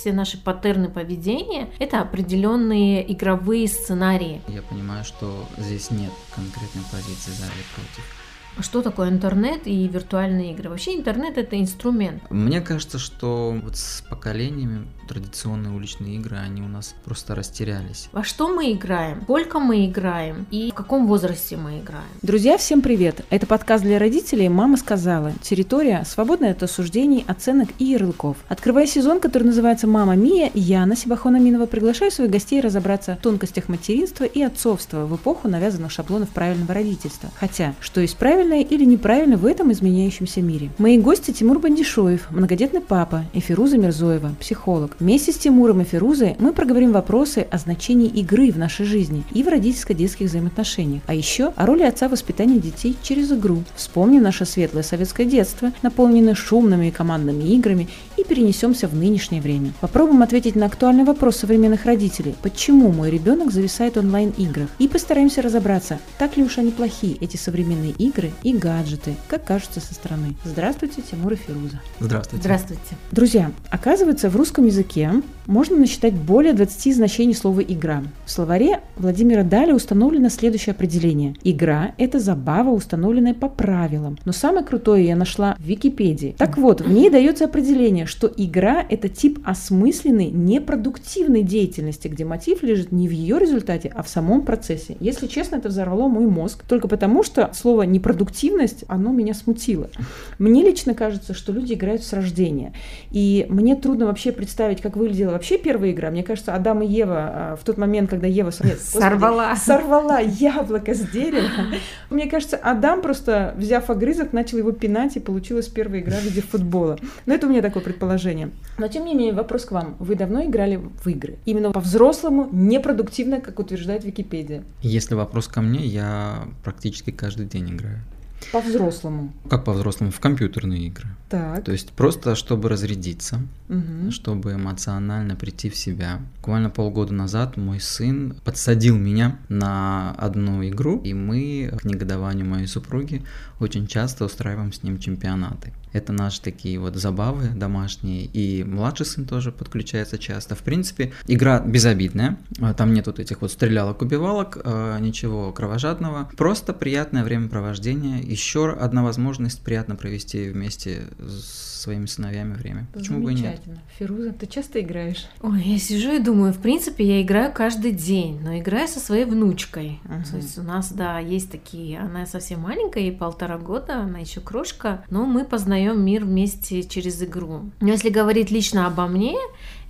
все наши паттерны поведения – это определенные игровые сценарии. Я понимаю, что здесь нет конкретной позиции за или против. Что такое интернет и виртуальные игры? Вообще интернет это инструмент. Мне кажется, что вот с поколениями традиционные уличные игры, они у нас просто растерялись. Во что мы играем? Сколько мы играем? И в каком возрасте мы играем? Друзья, всем привет! Это подкаст для родителей «Мама сказала». Территория, свободная от осуждений, оценок и ярлыков. Открывая сезон, который называется «Мама Мия», я, Насиба Хонаминова, приглашаю своих гостей разобраться в тонкостях материнства и отцовства в эпоху навязанных шаблонов правильного родительства. Хотя, что есть правильное или неправильно в этом изменяющемся мире. Мои гости Тимур Бандишоев, многодетный папа, и Фируза Мирзоева, психолог. Вместе с Тимуром и Фирузой мы проговорим вопросы о значении игры в нашей жизни и в родительско-детских взаимоотношениях, а еще о роли отца в воспитании детей через игру. Вспомним наше светлое советское детство, наполненное шумными и командными играми, и перенесемся в нынешнее время. Попробуем ответить на актуальный вопрос современных родителей. Почему мой ребенок зависает онлайн-играх? И постараемся разобраться, так ли уж они плохи, эти современные игры и гаджеты, как кажутся со стороны. Здравствуйте, Тимур и Фируза. Здравствуйте. Здравствуйте. Друзья, оказывается, в русском языке можно насчитать более 20 значений слова «игра». В словаре Владимира Дали установлено следующее определение. Игра – это забава, установленная по правилам. Но самое крутое я нашла в Википедии. Так вот, в ней дается определение, что игра – это тип осмысленной, непродуктивной деятельности, где мотив лежит не в ее результате, а в самом процессе. Если честно, это взорвало мой мозг. Только потому, что слово «непродуктивность», оно меня смутило. Мне лично кажется, что люди играют с рождения. И мне трудно вообще представить, представить, как выглядела вообще первая игра. Мне кажется, Адам и Ева а, в тот момент, когда Ева нет, господи, сорвала. сорвала яблоко с дерева. Мне кажется, Адам просто, взяв огрызок, начал его пинать, и получилась первая игра в виде футбола. Но это у меня такое предположение. Но тем не менее, вопрос к вам. Вы давно играли в игры? Именно по-взрослому, непродуктивно, как утверждает Википедия. Если вопрос ко мне, я практически каждый день играю. По-взрослому. Как по-взрослому? В компьютерные игры. Так. То есть просто чтобы разрядиться, угу. чтобы эмоционально прийти в себя. Буквально полгода назад мой сын подсадил меня на одну игру, и мы к негодованию моей супруги очень часто устраиваем с ним чемпионаты. Это наши такие вот забавы домашние, и младший сын тоже подключается часто. В принципе, игра безобидная, а, там нет вот этих вот стрелялок-убивалок, а, ничего кровожадного, просто приятное времяпровождение, еще одна возможность приятно провести вместе с своими сыновьями время. Почему бы и нет? Фируза, ты часто играешь? Ой, я сижу и думаю, в принципе, я играю каждый день, но играю со своей внучкой. Uh-huh. То есть у нас, да, есть такие, она совсем маленькая, ей полтора года, она еще крошка, но мы познаем мир вместе через игру. Но если говорить лично обо мне,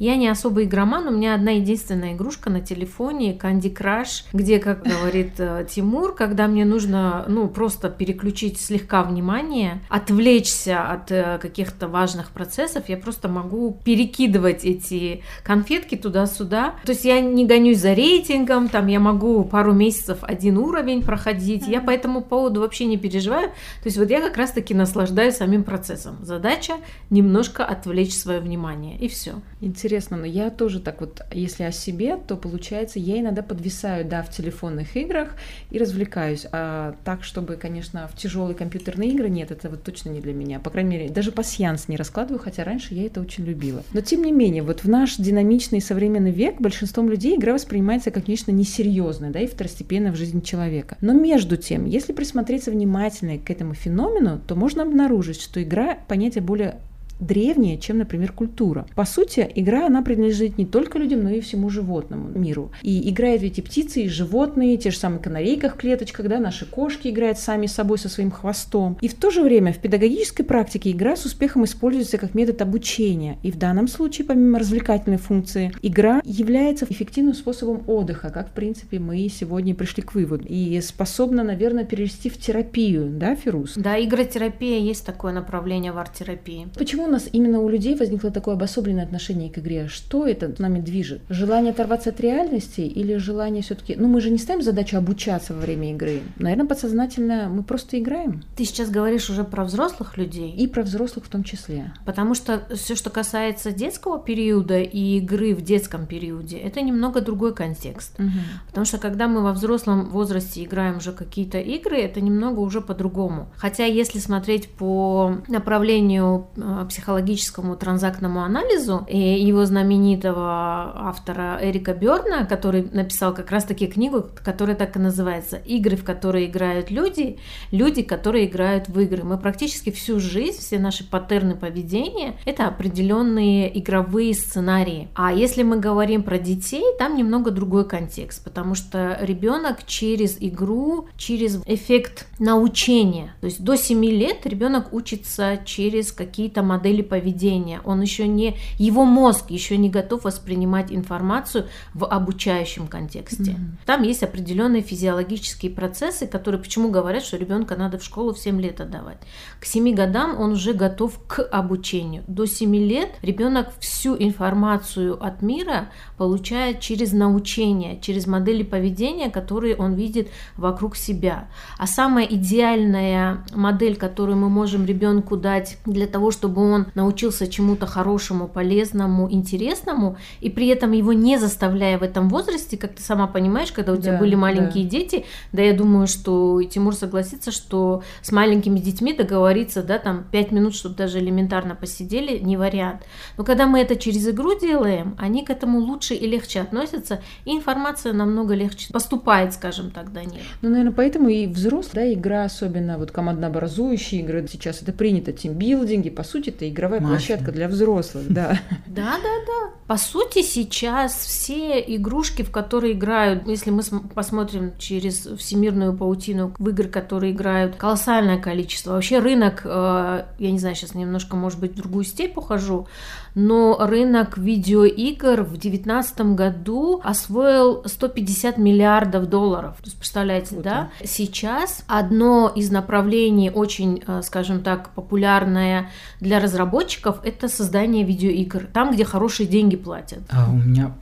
я не особо игроман, у меня одна единственная игрушка на телефоне Candy Crush, где, как говорит э, Тимур, когда мне нужно, ну, просто переключить слегка внимание, отвлечься от э, каких-то важных процессов, я просто могу перекидывать эти конфетки туда-сюда. То есть я не гонюсь за рейтингом, там я могу пару месяцев один уровень проходить, я по этому поводу вообще не переживаю. То есть вот я как раз-таки наслаждаюсь самим процессом. Задача немножко отвлечь свое внимание, и все. Интересно но я тоже так вот, если о себе, то получается, я иногда подвисаю, да, в телефонных играх и развлекаюсь. А так, чтобы, конечно, в тяжелые компьютерные игры, нет, это вот точно не для меня. По крайней мере, даже пассианс не раскладываю, хотя раньше я это очень любила. Но тем не менее, вот в наш динамичный современный век большинством людей игра воспринимается как нечто несерьезное, да, и второстепенное в жизни человека. Но между тем, если присмотреться внимательно к этому феномену, то можно обнаружить, что игра понятие более древнее, чем, например, культура. По сути, игра, она принадлежит не только людям, но и всему животному миру. И играют ведь и птицы, и животные, те же самые канарейки в клеточках, да, наши кошки играют сами с собой со своим хвостом. И в то же время в педагогической практике игра с успехом используется как метод обучения. И в данном случае, помимо развлекательной функции, игра является эффективным способом отдыха, как, в принципе, мы сегодня пришли к выводу. И способна, наверное, перевести в терапию, да, Фирус? Да, игротерапия есть такое направление в арт-терапии. Почему нас именно у людей возникло такое обособленное отношение к игре? Что это нами движет? Желание оторваться от реальности или желание все-таки... Ну, мы же не ставим задачу обучаться во время игры. Наверное, подсознательно мы просто играем. Ты сейчас говоришь уже про взрослых людей? И про взрослых в том числе. Потому что все, что касается детского периода и игры в детском периоде, это немного другой контекст. Угу. Потому что когда мы во взрослом возрасте играем уже какие-то игры, это немного уже по-другому. Хотя если смотреть по направлению психологии, психологическому транзактному анализу и его знаменитого автора Эрика Берна, который написал как раз-таки книгу, которая так и называется «Игры, в которые играют люди, люди, которые играют в игры». Мы практически всю жизнь, все наши паттерны поведения – это определенные игровые сценарии. А если мы говорим про детей, там немного другой контекст, потому что ребенок через игру, через эффект научения, то есть до 7 лет ребенок учится через какие-то модели поведения. Он еще не, его мозг еще не готов воспринимать информацию в обучающем контексте. Mm-hmm. Там есть определенные физиологические процессы, которые почему говорят, что ребенка надо в школу в 7 лет отдавать. К 7 годам он уже готов к обучению. До 7 лет ребенок всю информацию от мира получает через научение, через модели поведения, которые он видит вокруг себя. А самая идеальная модель, которую мы можем ребенку дать для того, чтобы он научился чему-то хорошему, полезному, интересному, и при этом его не заставляя в этом возрасте, как ты сама понимаешь, когда у тебя да, были маленькие да. дети, да, я думаю, что Тимур согласится, что с маленькими детьми договориться, да, там, пять минут, чтобы даже элементарно посидели, не вариант. Но когда мы это через игру делаем, они к этому лучше и легче относятся, и информация намного легче поступает, скажем так, до них. Ну, наверное, поэтому и взрослая да, игра, особенно вот команднообразующие игры, сейчас это принято, тимбилдинги, по сути, это игровая Мафия. площадка для взрослых, да. Да, да, да. По сути, сейчас все игрушки, в которые играют, если мы посмотрим через всемирную паутину в игры, которые играют, колоссальное количество. Вообще рынок, э, я не знаю, сейчас немножко, может быть, в другую степь ухожу, но рынок видеоигр в 2019 году освоил 150 миллиардов долларов. То есть, представляете, вот да? Сейчас одно из направлений очень, э, скажем так, популярное для разработчиков – это создание видеоигр. Там, где хорошие деньги платят. А у меня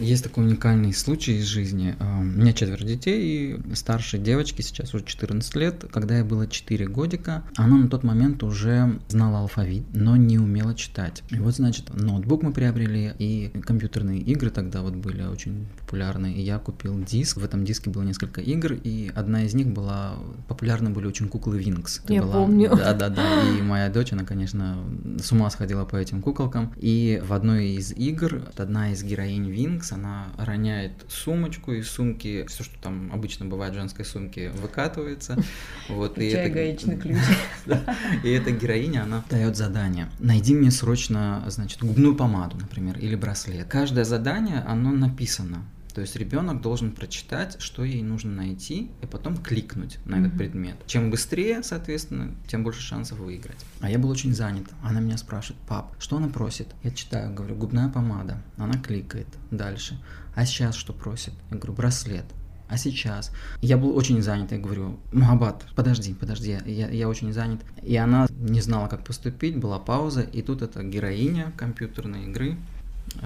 есть такой уникальный случай из жизни. А, у меня четверо детей, и старшей девочке сейчас уже 14 лет. Когда ей было 4 годика, она на тот момент уже знала алфавит, но не умела читать. И вот, значит, ноутбук мы приобрели, и компьютерные игры тогда вот были очень популярны. И я купил диск. В этом диске было несколько игр, и одна из них была... Популярны были очень куклы Винкс. Я была... помню. Да-да-да. И моя дочь, она, конечно, с ума сходила по этим куколкам. И в одной из игр одна из героинь Винкс, она роняет сумочку, из сумки все, что там обычно бывает в женской сумке, выкатывается. Вот, и это... гаечный ключ. И эта героиня, она дает задание. Найди мне срочно, значит, губную помаду, например, или браслет. Каждое задание, оно написано. То есть ребенок должен прочитать, что ей нужно найти, и потом кликнуть на этот предмет. Чем быстрее, соответственно, тем больше шансов выиграть. А я был очень занят. Она меня спрашивает, пап, что она просит? Я читаю, говорю, губная помада. Она кликает дальше. А сейчас что просит? Я говорю, браслет. А сейчас? Я был очень занят, я говорю, Мухаббат, подожди, подожди, я, я очень занят. И она не знала, как поступить, была пауза, и тут эта героиня компьютерной игры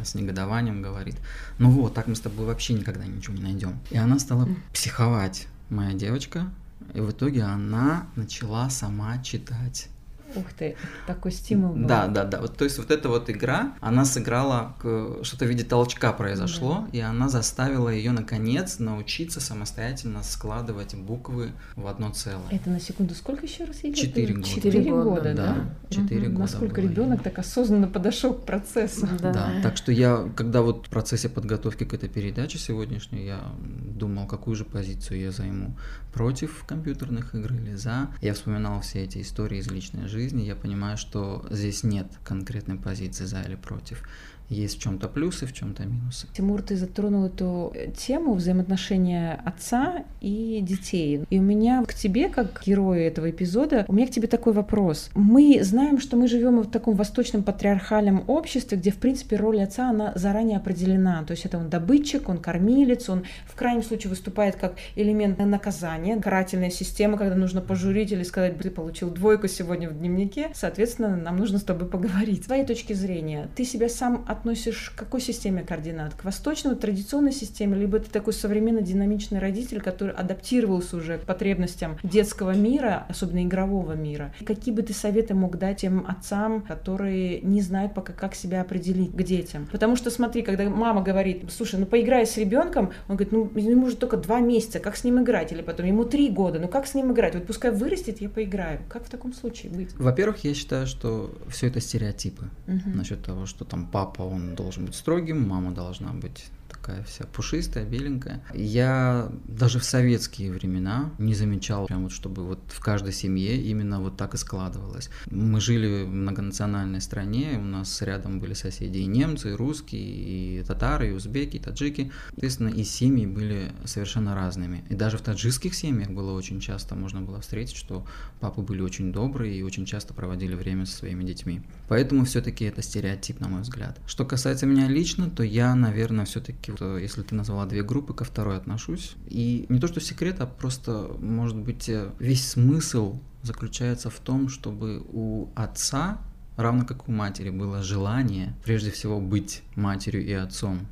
с негодованием говорит, ну вот, так мы с тобой вообще никогда ничего не найдем. И она стала психовать, моя девочка, и в итоге она начала сама читать Ух ты, такой стимул был. Да, да, да. Вот, то есть вот эта вот игра, она сыграла, что-то в виде толчка произошло, да. и она заставила ее наконец научиться самостоятельно складывать буквы в одно целое. Это на секунду сколько еще раз идет? Четыре года. Четыре года, да? Четыре угу. года. Насколько ребенок так осознанно подошел к процессу. Да. да. Так что я, когда вот в процессе подготовки к этой передаче сегодняшней, я думал, какую же позицию я займу против компьютерных игр или за. Я вспоминал все эти истории из личной жизни, я понимаю, что здесь нет конкретной позиции за или против есть в чем-то плюсы, в чем-то минусы. Тимур, ты затронул эту тему взаимоотношения отца и детей. И у меня к тебе, как герою этого эпизода, у меня к тебе такой вопрос. Мы знаем, что мы живем в таком восточном патриархальном обществе, где, в принципе, роль отца, она заранее определена. То есть это он добытчик, он кормилец, он в крайнем случае выступает как элемент наказания, карательная система, когда нужно пожурить или сказать, ты получил двойку сегодня в дневнике, соответственно, нам нужно с тобой поговорить. С твоей точки зрения, ты себя сам от относишь к какой системе координат? К восточной традиционной системе, либо ты такой современный динамичный родитель, который адаптировался уже к потребностям детского мира, особенно игрового мира? Какие бы ты советы мог дать тем отцам, которые не знают пока, как себя определить к детям? Потому что, смотри, когда мама говорит, слушай, ну поиграй с ребенком, он говорит, ну ему уже только два месяца, как с ним играть? Или потом ему три года, ну как с ним играть? Вот пускай вырастет, я поиграю. Как в таком случае быть? Во-первых, я считаю, что все это стереотипы Мгм. насчет того, что там папа, он должен быть строгим, мама должна быть такая вся пушистая, беленькая. Я даже в советские времена не замечал, прям вот, чтобы вот в каждой семье именно вот так и складывалось. Мы жили в многонациональной стране, у нас рядом были соседи и немцы, и русские, и татары, и узбеки, и таджики. Соответственно, и семьи были совершенно разными. И даже в таджикских семьях было очень часто, можно было встретить, что папы были очень добрые и очень часто проводили время со своими детьми. Поэтому все-таки это стереотип, на мой взгляд. Что касается меня лично, то я, наверное, все-таки, если ты назвала две группы, ко второй отношусь. И не то, что секрет, а просто, может быть, э, весь смысл заключается в том, чтобы у отца равно как у матери было желание прежде всего быть матерью и отцом.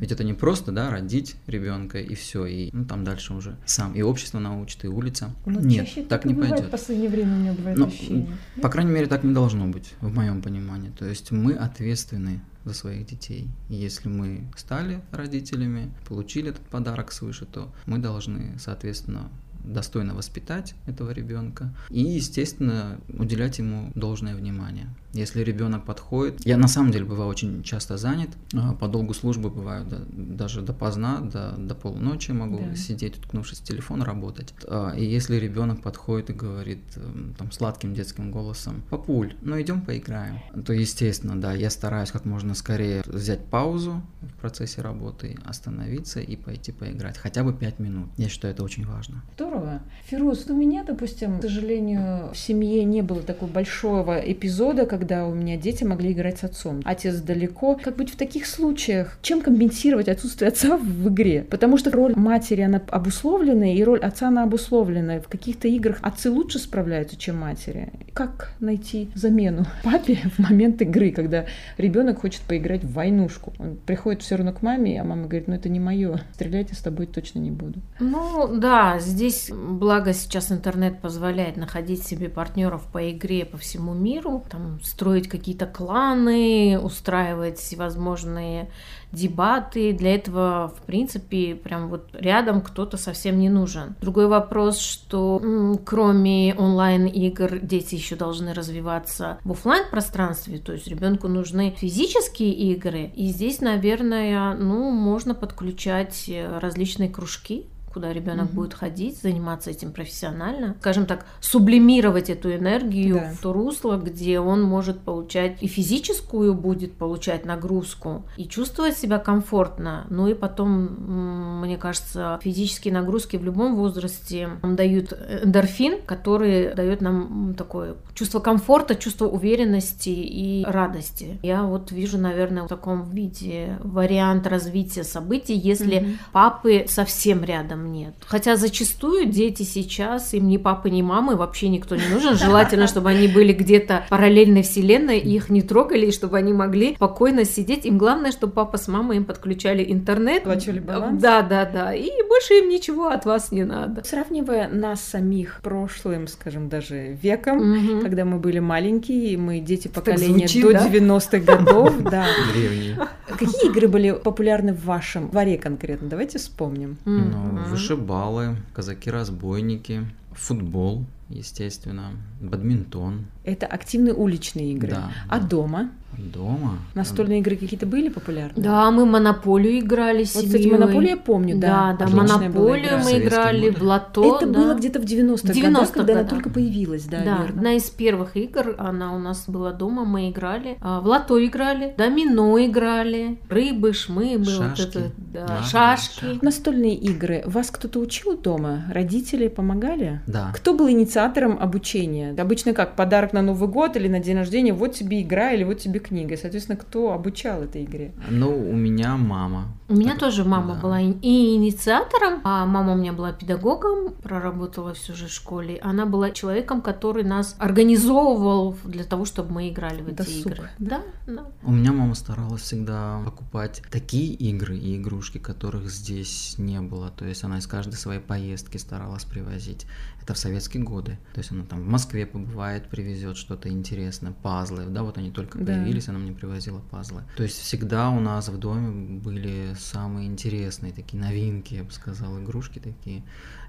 Ведь это не просто, да, родить ребенка и все, и ну, там дальше уже сам и общество научит, и улица. Ну, Нет, чаще так не пойдет. В последнее время у меня бывает Ну, ощущение. По крайней мере, так не должно быть, в моем понимании. То есть мы ответственны за своих детей. И если мы стали родителями, получили этот подарок свыше, то мы должны, соответственно, достойно воспитать этого ребенка и, естественно, уделять ему должное внимание. Если ребенок подходит, я на самом деле бываю очень часто занят, а, по долгу службы бываю да, даже допоздна, до, до полуночи могу Да. сидеть, уткнувшись в телефон, работать. А, И если ребенок подходит и говорит эм, там сладким детским голосом, папуль, ну идем поиграем, то естественно, да, я стараюсь как можно скорее взять паузу в процессе работы, остановиться и пойти поиграть, хотя бы пять минут. Я считаю, это очень важно. Здорово. Фируз, у меня, допустим, к сожалению, в семье не было такого большого эпизода, когда у меня дети могли играть с отцом. Отец далеко. Как быть в таких случаях? Чем компенсировать отсутствие отца в игре? Потому что роль матери, она обусловлена, и роль отца, она обусловлена. В каких-то играх отцы лучше справляются, чем матери. Как найти замену папе в момент игры, когда ребенок хочет поиграть в войнушку? Он приходит все равно к маме, а мама говорит, ну это не мое. Стрелять я с тобой точно не буду. Ну да, здесь, благо сейчас интернет позволяет находить себе партнеров по игре по всему миру, там строить какие-то кланы, устраивать всевозможные дебаты. Для этого, в принципе, прям вот рядом кто-то совсем не нужен. Другой вопрос, что м, кроме онлайн-игр дети еще должны развиваться в оффлайн пространстве, то есть ребенку нужны физические игры. И здесь, наверное, ну, можно подключать э, различные кружки, куда ребенок Мгм. будет ходить, заниматься этим профессионально, скажем так, сублимировать эту энергию Да. в то русло, где он может получать и физическую будет получать нагрузку, и чувствовать себя комфортно. Ну и потом, мне кажется, физические нагрузки в любом возрасте нам дают эндорфин, который дает нам такое чувство комфорта, чувство уверенности и радости. Я вот вижу, наверное, в таком виде вариант развития событий, если Мгм. папы совсем рядом нет. Хотя зачастую дети сейчас, им ни папы, ни мамы вообще никто не нужен. Желательно, чтобы они были где-то параллельной вселенной, и их не трогали, и чтобы они могли спокойно сидеть. Им главное, чтобы папа с мамой им подключали интернет. Оплачивали баланс. Да, да, да. И больше им ничего от вас не надо. Сравнивая нас самих прошлым, скажем, даже веком, Мгм. когда мы были маленькие, мы дети поколения звучит, до да? 90-х годов, да. Древние. Какие игры были популярны в вашем дворе конкретно? Давайте вспомним. Ну. Вышибалы, казаки-разбойники, футбол, естественно, бадминтон. Это активные уличные игры. Да, А да. дома? Дома. Настольные игры какие-то были популярны? Да, мы монополию играли Вот, семьей. кстати, монополию я помню, да. Да, да, монополию мы играли в лото. Это да. было где-то в 90-х 90-х годах, когда она только появилась, да, Да, верно. одна из первых игр, она у нас была дома, мы играли. А, В лото играли, домино играли, рыбы, шмы, вот Шашки. это, да, Да, шашки. Настольные игры. Вас кто-то учил дома? Родители помогали? Да. Кто был инициатором обучения? Обычно как? Подарок на Новый год или на день рождения, вот тебе игра или вот тебе книга. Соответственно, кто обучал этой игре? Ну, у меня мама. У меня тоже мама да. была и инициатором, а мама у меня была педагогом, проработала всю же в школе. Она была человеком, который нас организовывал для того, чтобы мы играли в эти Досуг. игры. Да, да. У меня мама старалась всегда покупать такие игры и игрушки, которых здесь не было. То есть она из каждой своей поездки старалась привозить. Это в советские годы. То есть она там в Москве побывает, привезет что-то интересное, пазлы. Да, вот они только да. появились, она мне привозила пазлы. То есть всегда у нас в доме были самые интересные такие новинки, я бы сказал, игрушки такие.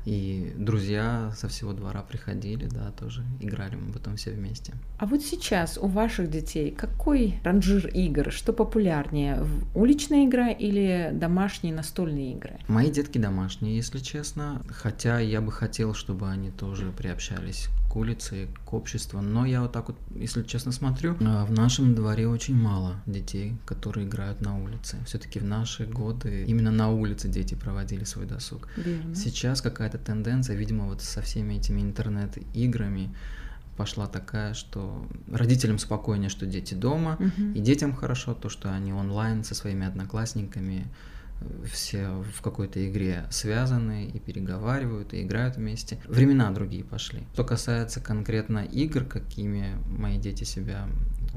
И друзья со всего двора приходили, да, тоже играли мы потом все вместе. А вот сейчас у ваших детей какой ранжир игр? Что популярнее? Уличная игра или домашние настольные игры? Мои детки домашние, если честно. Хотя я бы хотел, чтобы они тоже приобщались к улице, к обществу. Но я вот так вот, если честно, смотрю, а, в нашем дворе очень мало детей, которые играют на улице. Все-таки в наши годы именно на улице дети проводили свой досуг. Верно. Сейчас какая-то тенденция, видимо, вот со всеми этими интернет-играми пошла такая, что родителям спокойнее, что дети дома, угу. и детям хорошо то, что они онлайн со своими одноклассниками все в какой-то игре связаны и переговаривают, и играют вместе. Времена другие пошли. Что касается конкретно игр, какими мои дети себя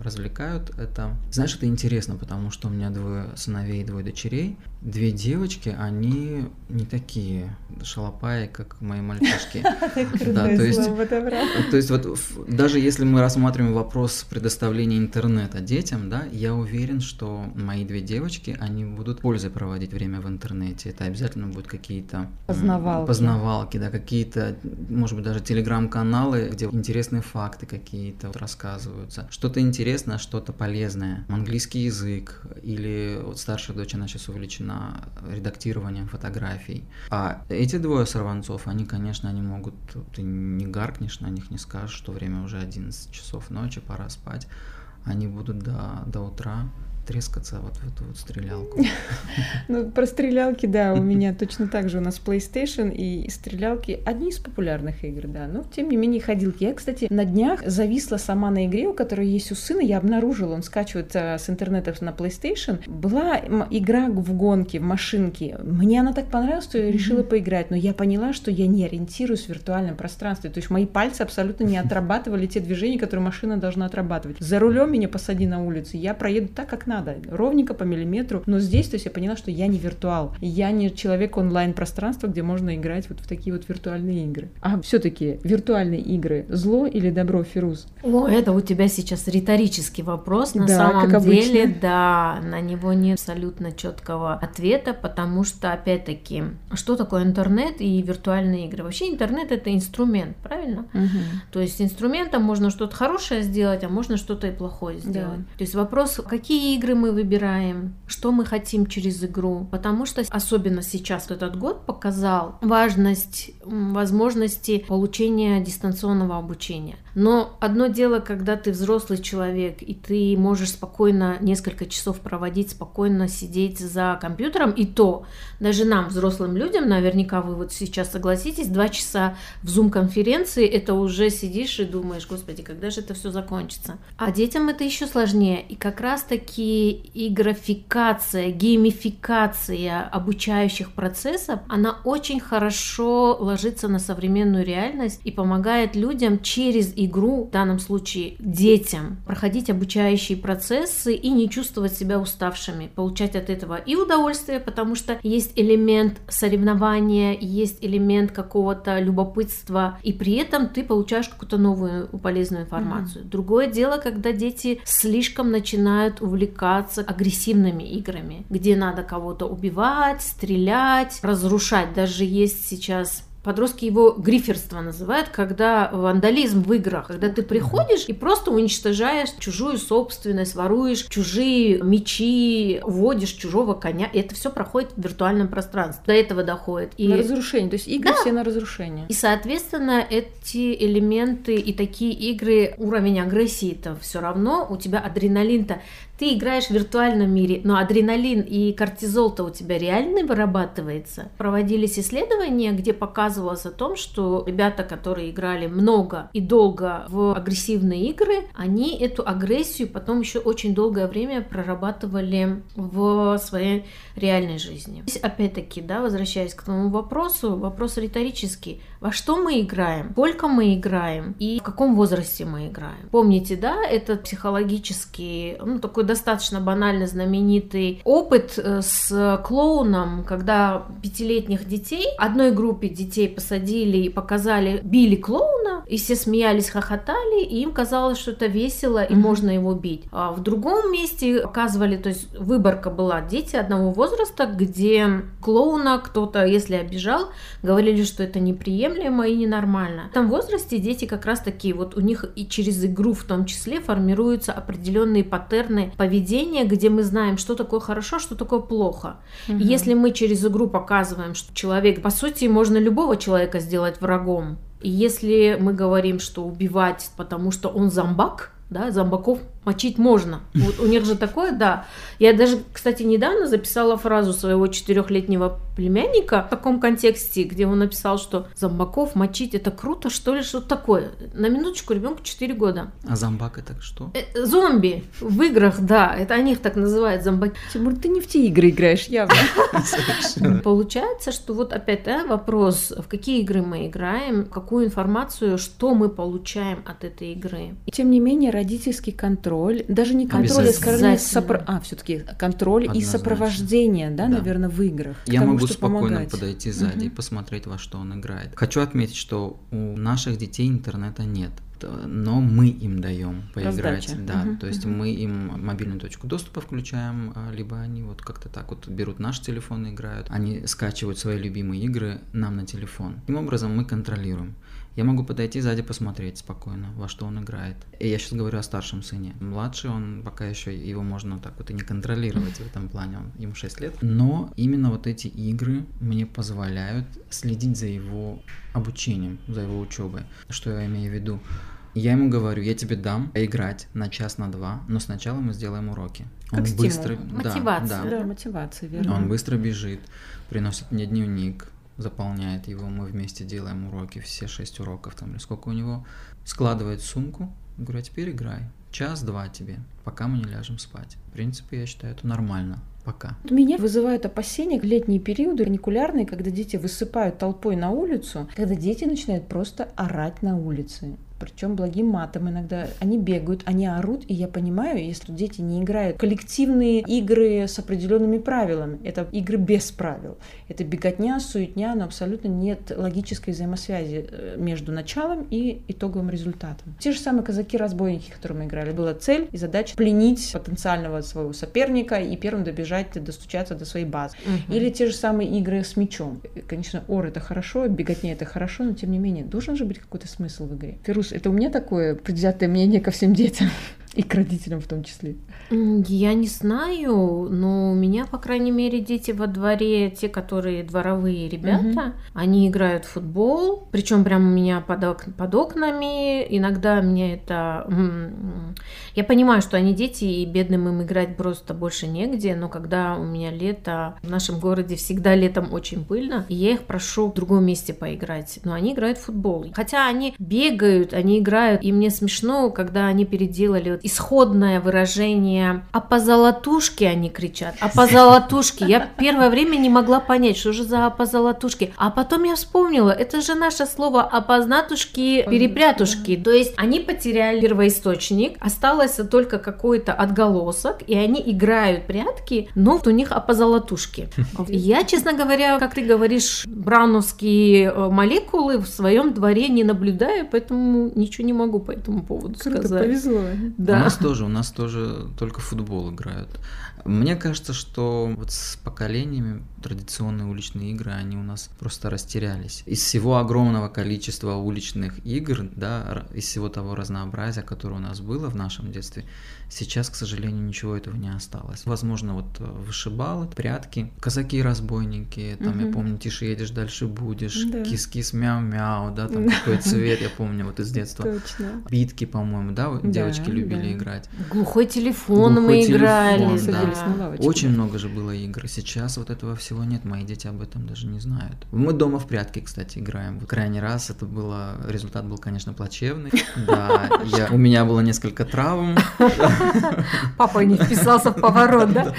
развлекают, это... Знаешь, это интересно, потому что у меня двое сыновей и двое дочерей. Две девочки, они не такие шалопаи, как мои мальчишки. Да, то есть, то есть вот даже если мы рассматриваем вопрос предоставления интернета детям, да, я уверен, что мои две девочки, они будут пользой проводить время в интернете. Это обязательно будут какие-то познавалки, познавалки да, какие-то, может быть, даже телеграм-каналы, где интересные факты какие-то рассказываются. Что-то интересное, что-то полезное. Английский язык или вот старшая дочь, она сейчас увлечена редактированием фотографий. А эти двое сорванцов, они, конечно, они могут, ты не гаркнешь на них, не скажешь, что время уже 11 часов ночи, пора спать. Они будут до, до утра трескаться вот в эту вот стрелялку. Ну, про стрелялки, да, у меня точно так же. У нас PlayStation и стрелялки одни из популярных игр, да. Но, тем не менее, ходилки. Я, кстати, на днях зависла сама на игре, у которой есть у сына. Я обнаружила, он скачивает а, с интернета на PlayStation. Была игра в гонке, в машинке. Мне она так понравилась, что я решила поиграть. Но я поняла, что я не ориентируюсь в виртуальном пространстве. То есть мои пальцы абсолютно не отрабатывали те движения, которые машина должна отрабатывать. За рулем меня посади на улицу, я проеду так, как надо надо, ровненько по миллиметру. Но здесь, то есть я поняла, что я не виртуал. Я не человек онлайн-пространства, где можно играть вот в такие вот виртуальные игры. А все-таки виртуальные игры зло или добро, Фируз? О, это у тебя сейчас риторический вопрос. На да, самом деле, обычно. да, на него нет абсолютно четкого ответа, потому что, опять-таки, что такое интернет и виртуальные игры? Вообще интернет это инструмент, правильно? Угу. То есть инструментом можно что-то хорошее сделать, а можно что-то и плохое сделать. Да. То есть вопрос, какие игры игры мы выбираем, что мы хотим через игру, потому что особенно сейчас этот год показал важность возможности получения дистанционного обучения. Но одно дело, когда ты взрослый человек, и ты можешь спокойно несколько часов проводить, спокойно сидеть за компьютером, и то даже нам, взрослым людям, наверняка вы вот сейчас согласитесь, два часа в зум-конференции, это уже сидишь и думаешь, господи, когда же это все закончится. А детям это еще сложнее, и как раз-таки и графикация, геймификация обучающих процессов, она очень хорошо ложится на современную реальность и помогает людям через игру игру, в данном случае детям, проходить обучающие процессы и не чувствовать себя уставшими, получать от этого и удовольствие, потому что есть элемент соревнования, есть элемент какого-то любопытства, и при этом ты получаешь какую-то новую полезную информацию. Mm-hmm. Другое дело, когда дети слишком начинают увлекаться агрессивными играми, где надо кого-то убивать, стрелять, разрушать. Даже есть сейчас Подростки его гриферство называют, когда вандализм в играх, когда ты приходишь и просто уничтожаешь чужую собственность, воруешь чужие мечи, уводишь чужого коня. И это все проходит в виртуальном пространстве. До этого доходит. И... На разрушение. То есть игры да. все на разрушение. И, соответственно, эти элементы и такие игры, уровень агрессии-то все равно, у тебя адреналин-то ты играешь в виртуальном мире, но адреналин и кортизол-то у тебя реально вырабатывается. Проводились исследования, где показывалось о том, что ребята, которые играли много и долго в агрессивные игры, они эту агрессию потом еще очень долгое время прорабатывали в своей реальной жизни. Здесь опять-таки, да, возвращаясь к тому вопросу, вопрос риторический. Во что мы играем? Сколько мы играем? И в каком возрасте мы играем? Помните, да, этот психологический, ну, такой достаточно банально знаменитый опыт э, с клоуном, когда пятилетних детей, одной группе детей посадили и показали, били клоуна, и все смеялись, хохотали, и им казалось, что это весело, и mm-hmm. можно его бить. А в другом месте показывали, то есть выборка была дети одного возраста, где клоуна кто-то, если обижал, говорили, что это неприемлемо и ненормально. В этом возрасте дети как раз таки, вот у них и через игру в том числе формируются определенные паттерны поведения, где мы знаем, что такое хорошо, что такое плохо. Угу. И если мы через игру показываем, что человек, по сути, можно любого человека сделать врагом, и если мы говорим, что убивать, потому что он зомбак, да, зомбаков мочить можно. Вот у них же такое, да. Я даже, кстати, недавно записала фразу своего четырехлетнего племянника в таком контексте, где он написал, что зомбаков мочить это круто, что ли, что такое. На минуточку ребенку 4 года. А зомбак это что? Э, зомби в играх, да, это они их так называют, зомбаки. Тимур, ты не в те игры играешь, явно. Получается, что вот опять да, вопрос, в какие игры мы играем, какую информацию, что мы получаем от этой игры. И тем не менее, родительский контроль контроль, даже не контроль, а скорее сопро... а, все-таки контроль Однозначно. и сопровождение, да, да, наверное, в играх. Я тому, могу спокойно помогать. подойти сзади угу. и посмотреть, во что он играет. Хочу отметить, что у наших детей интернета нет но мы им даем поиграть, Раздача. да, угу, то есть угу. мы им мобильную точку доступа включаем, а, либо они вот как-то так вот берут наш телефон и играют, они скачивают свои любимые игры нам на телефон. Таким образом мы контролируем. Я могу подойти сзади посмотреть спокойно, во что он играет. И я сейчас говорю о старшем сыне. Младший, он пока еще его можно так вот и не контролировать в этом плане, он, ему 6 лет. Но именно вот эти игры мне позволяют следить за его обучением, за его учебой. Что я имею в виду? Я ему говорю, я тебе дам играть на час, на два, но сначала мы сделаем уроки. Как он стимул. быстро, мотивация. Да, да. да, мотивация, верно. Он быстро бежит, приносит мне дневник, заполняет его, мы вместе делаем уроки, все шесть уроков там или сколько у него, складывает сумку, говорю, а теперь играй, час-два тебе, пока мы не ляжем спать. В принципе, я считаю, это нормально пока. Меня вызывают опасения летние периоды, каникулярные, когда дети высыпают толпой на улицу, когда дети начинают просто орать на улице причем благим матом иногда. Они бегают, они орут, и я понимаю, если дети не играют коллективные игры с определенными правилами, это игры без правил, это беготня, суетня, но абсолютно нет логической взаимосвязи э, между началом и итоговым результатом. Те же самые казаки-разбойники, которые мы играли, была цель и задача пленить потенциального своего соперника и первым добежать, достучаться до своей базы. Угу. Или те же самые игры с мячом. Конечно, ор это хорошо, беготня это хорошо, но тем не менее должен же быть какой-то смысл в игре. Фирус Ксюш, это у меня такое предвзятое мнение ко всем детям и к родителям в том числе. Я не знаю, но у меня, по крайней мере, дети во дворе, те, которые дворовые ребята, угу. они играют в футбол, причем прямо у меня под, ок под окнами. Иногда мне это... Я понимаю, что они дети, и бедным им играть просто больше негде, но когда у меня лето, в нашем городе всегда летом очень пыльно, и я их прошу в другом месте поиграть. Но они играют в футбол. Хотя они бегают, они играют, и мне смешно, когда они переделали вот исходное выражение «а по золотушке» они кричат, «а по золотушке». Я первое время не могла понять, что же за «а по золотушке». А потом я вспомнила, это же наше слово «а по знатушке» перепрятушки. То есть они потеряли первоисточник, осталось только какой-то отголосок, и они играют прятки, но у них «а по золотушке». Я, честно говоря, как ты говоришь, брауновские э, молекулы в своем дворе не наблюдаю, поэтому ничего не могу по этому поводу Круто, сказать. повезло. Да. У нас тоже, у нас тоже только футбол играют. Мне кажется, что вот с поколениями традиционные уличные игры, они у нас просто растерялись. Из всего огромного количества уличных игр, да, из всего того разнообразия, которое у нас было в нашем детстве, сейчас, к сожалению, ничего этого не осталось. Возможно, вот э, вышибалы, прятки, казаки-разбойники, там, угу. я помню, тише едешь, дальше будешь, да. кис-кис, мяу-мяу, да, там какой цвет, я помню, вот из детства. Точно. Битки, по-моему, да, девочки любили играть. Глухой телефон Глухой мы телефон, играли. да. Садились на лавочку. Очень много же было игр. Сейчас вот этого всего нет. Мои дети об этом даже не знают. Мы дома в прятки, кстати, играем. В крайний раз это было... Результат был, конечно, плачевный. Да, я... у меня было несколько травм. Папа не вписался в поворот, да?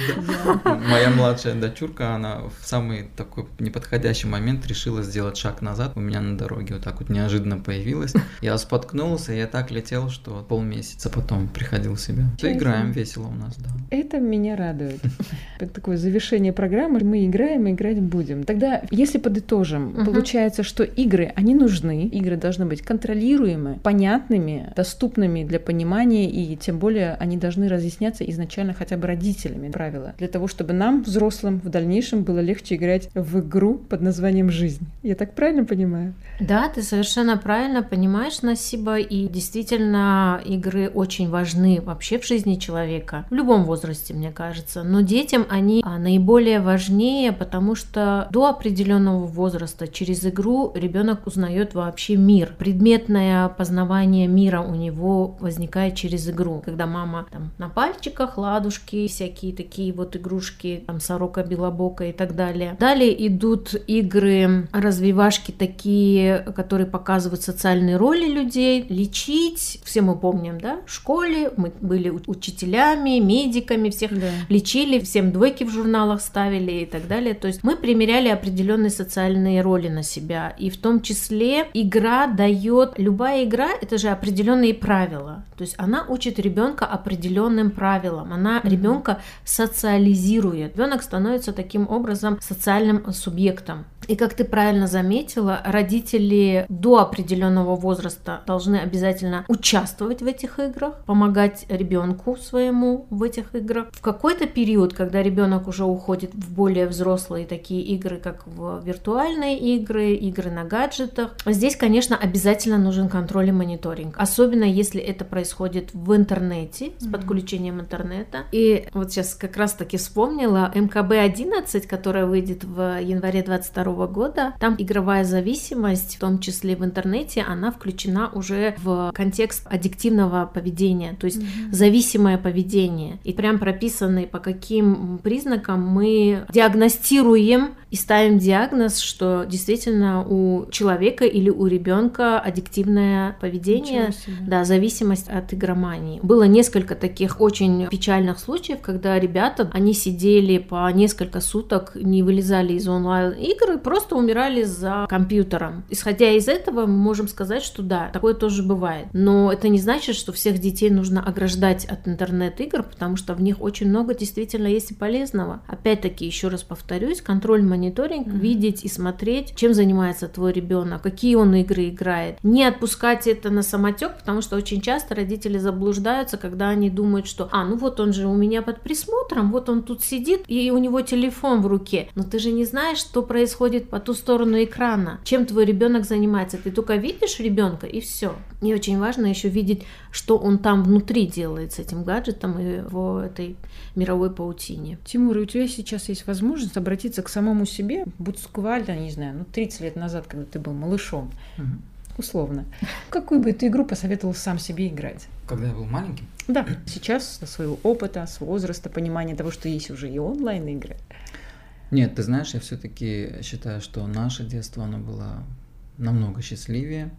Моя младшая дочурка, она в самый такой неподходящий момент решила сделать шаг назад. У меня на дороге вот так вот неожиданно появилась. Я споткнулся, и я так летел, что полмесяца потом приходил в себя. Играем весело у нас, да. Это меня радует. Это такое завершение программы. Мы играем и играть будем. Тогда, если подытожим, Мгм. получается, что игры, они нужны. Игры должны быть контролируемы, понятными, доступными для понимания, и тем более они должны разъясняться изначально хотя бы родителями правила, для того, чтобы нам, взрослым, в дальнейшем было легче играть в игру под названием «Жизнь». Я так правильно понимаю? Да, ты совершенно правильно понимаешь, Насиба, и действительно игры очень важны вообще в жизни человека, в любом возрасте, мне кажется, но детям они а, наиболее важнее, потому что до определенного возраста через игру ребенок узнает вообще мир. Предметное познавание мира у него возникает через игру, когда мама там на пальчиках ладушки, всякие такие вот игрушки, там сорока белобока и так далее. Далее идут игры, развивашки такие, которые показывают социальные роли людей, лечить, все мы помним, да, в школе мы были учителями, медиками, всех Да. лечили, всем двойки в журналах ставили и так далее. То есть мы примеряли определенные социальные роли на себя. И в том числе игра дает, любая игра это же определенные правила. То есть она учит ребенка определенным правилам. Она ребенка социализирует. Ребенок становится таким образом социальным субъектом. И как ты правильно заметила, родители до определенного возраста должны обязательно участвовать в этих играх, помогать ребенку своему в этих играх. В какой-то период, когда ребенок уже уходит в более взрослые такие игры, как в виртуальные игры, игры на гаджетах, здесь, конечно, обязательно нужен контроль и мониторинг. Особенно если это происходит в интернете, с подключением интернета. И вот сейчас как раз-таки вспомнила МКБ-11, которая выйдет в январе 22 года. Там игровая зависимость, в том числе в интернете, она включена уже в контекст аддиктивного поведения, то есть зависимое поведение. И прям прописаны, по каким признакам мы диагностируем и ставим диагноз, что действительно у человека или у ребенка аддиктивное поведение, да, зависимость от игромании. Было несколько таких очень печальных случаев, когда ребята, они сидели по несколько суток, не вылезали из онлайн-игры, просто умирали за компьютером. Исходя из этого, мы можем сказать, что да, такое тоже бывает. Но это не значит, что всех детей нужно ограждать от интернет-игр, потому что в них очень много действительно есть и полезного. Опять-таки, еще раз повторюсь, контроль, мониторинг, видеть и смотреть, чем занимается твой ребенок, какие он игры играет. Не отпускать это на самотек, потому что очень часто родители заблуждаются, когда они думают, что, а, ну вот он же у меня под присмотром, вот он тут сидит, и у него телефон в руке. Но ты же не знаешь, что происходит по ту сторону экрана, чем твой ребенок занимается. Ты только видишь ребенка и все. И очень важно еще видеть, что он там внутри делает с этим гаджетом и в этой мировой паутине. Тимур, и у тебя сейчас есть возможность обратиться к самому себе, буквально, не знаю, ну 30 лет назад, когда ты был малышом, Мгм. Условно. Какую бы ты игру посоветовал сам себе играть? Когда я был маленьким, Да, сейчас со своего опыта, с возраста, понимания того, что есть уже и онлайн-игры. Нет, ты знаешь, я все-таки считаю, что наше детство, оно было намного счастливее.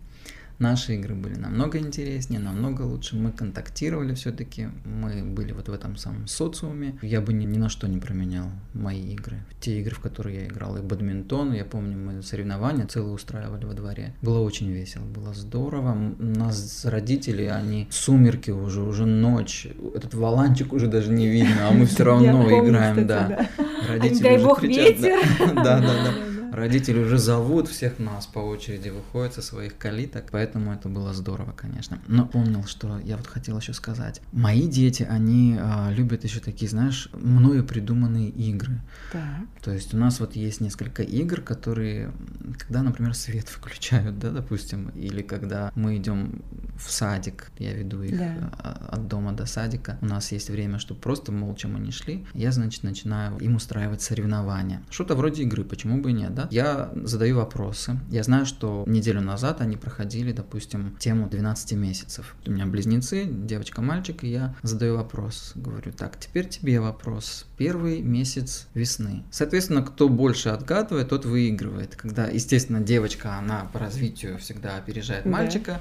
Наши игры были намного интереснее, намного лучше. Мы контактировали все-таки, мы были вот в этом самом социуме. Я бы ни, ни на что не променял мои игры. Те игры, в которые я играл, и бадминтон, я помню, мы соревнования целые устраивали во дворе. Было очень весело, было здорово. Нас родители, они сумерки уже, уже ночь, этот валанчик уже даже не видно, а мы все равно играем, да. Родители Дай уже бог ветер. Да, да, да. Родители уже зовут всех нас по очереди, выходят со своих калиток, поэтому это было здорово, конечно. Но помнил, что я вот хотел еще сказать. Мои дети, они а, любят еще такие, знаешь, мною придуманные игры. Так. То есть у нас вот есть несколько игр, которые, когда, например, свет включают, да, допустим, или когда мы идем в садик, я веду их Да. а, от дома до садика. У нас есть время, чтобы просто молча мы не шли. Я, значит, начинаю им устраивать соревнования. Что-то вроде игры, почему бы и нет, да? Я задаю вопросы. Я знаю, что неделю назад они проходили, допустим, тему 12 месяцев. У меня близнецы, девочка-мальчик, и я задаю вопрос. Говорю, так, теперь тебе вопрос. Первый месяц весны. Соответственно, кто больше отгадывает, тот выигрывает. Когда, естественно, девочка, она по развитию всегда опережает Да. мальчика,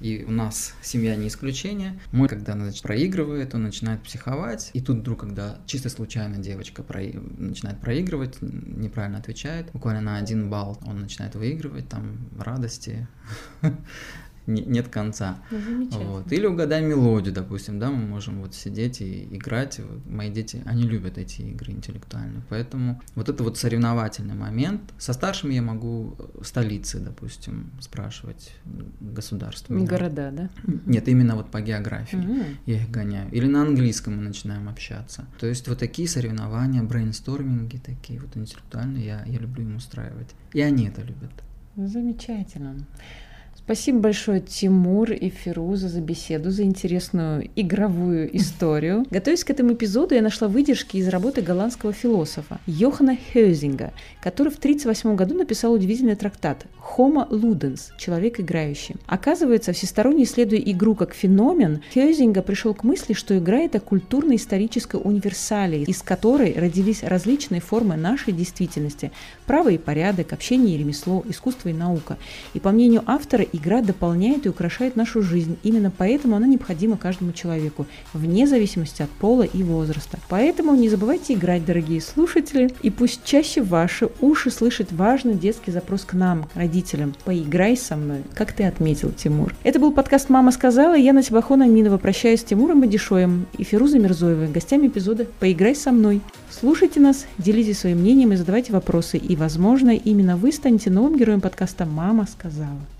и у нас семья не исключение. Мой, когда значит, проигрывает, он начинает психовать. И тут вдруг, когда чисто случайно девочка прои- начинает проигрывать, неправильно отвечает, буквально на один балл он начинает выигрывать, там радости не- нет конца. Ну. Вот. Или угадай мелодию, допустим, да, мы можем вот сидеть и играть. Вот Мои дети, они любят эти игры интеллектуальные, поэтому вот это вот соревновательный момент. Со старшими я могу в столице, допустим, спрашивать государство. Не города, да? Нет, именно вот по географии. Мгм. Я их гоняю. Или на английском мы начинаем общаться. То есть вот такие соревнования, брейнсторминги такие вот интеллектуальные, я, я люблю им устраивать. И они это любят. Замечательно. Спасибо большое, Тимур и Фируза, за беседу, за интересную игровую историю. Готовясь к этому эпизоду, я нашла выдержки из работы голландского философа Йохана Хёзинга, который в 1938 году написал удивительный трактат «Homo Ludens» – «Человек играющий». Оказывается, всесторонне исследуя игру как феномен, Хёзинга пришел к мысли, что игра – это культурно-историческая универсалия, из которой родились различные формы нашей действительности – право и порядок, общение и ремесло, искусство и наука. И по мнению автора, игра дополняет и украшает нашу жизнь. Именно поэтому она необходима каждому человеку, вне зависимости от пола и возраста. Поэтому не забывайте играть, дорогие слушатели, и пусть чаще ваши уши слышат важный детский запрос к нам, родителям. Поиграй со мной, как ты отметил, Тимур. Это был подкаст «Мама сказала», и я на Бахон Аминова прощаюсь с Тимуром Бадишоем и Фирузой Мирзоевой, гостями эпизода «Поиграй со мной». Слушайте нас, делитесь своим мнением и задавайте вопросы, и, возможно, именно вы станете новым героем подкаста «Мама сказала».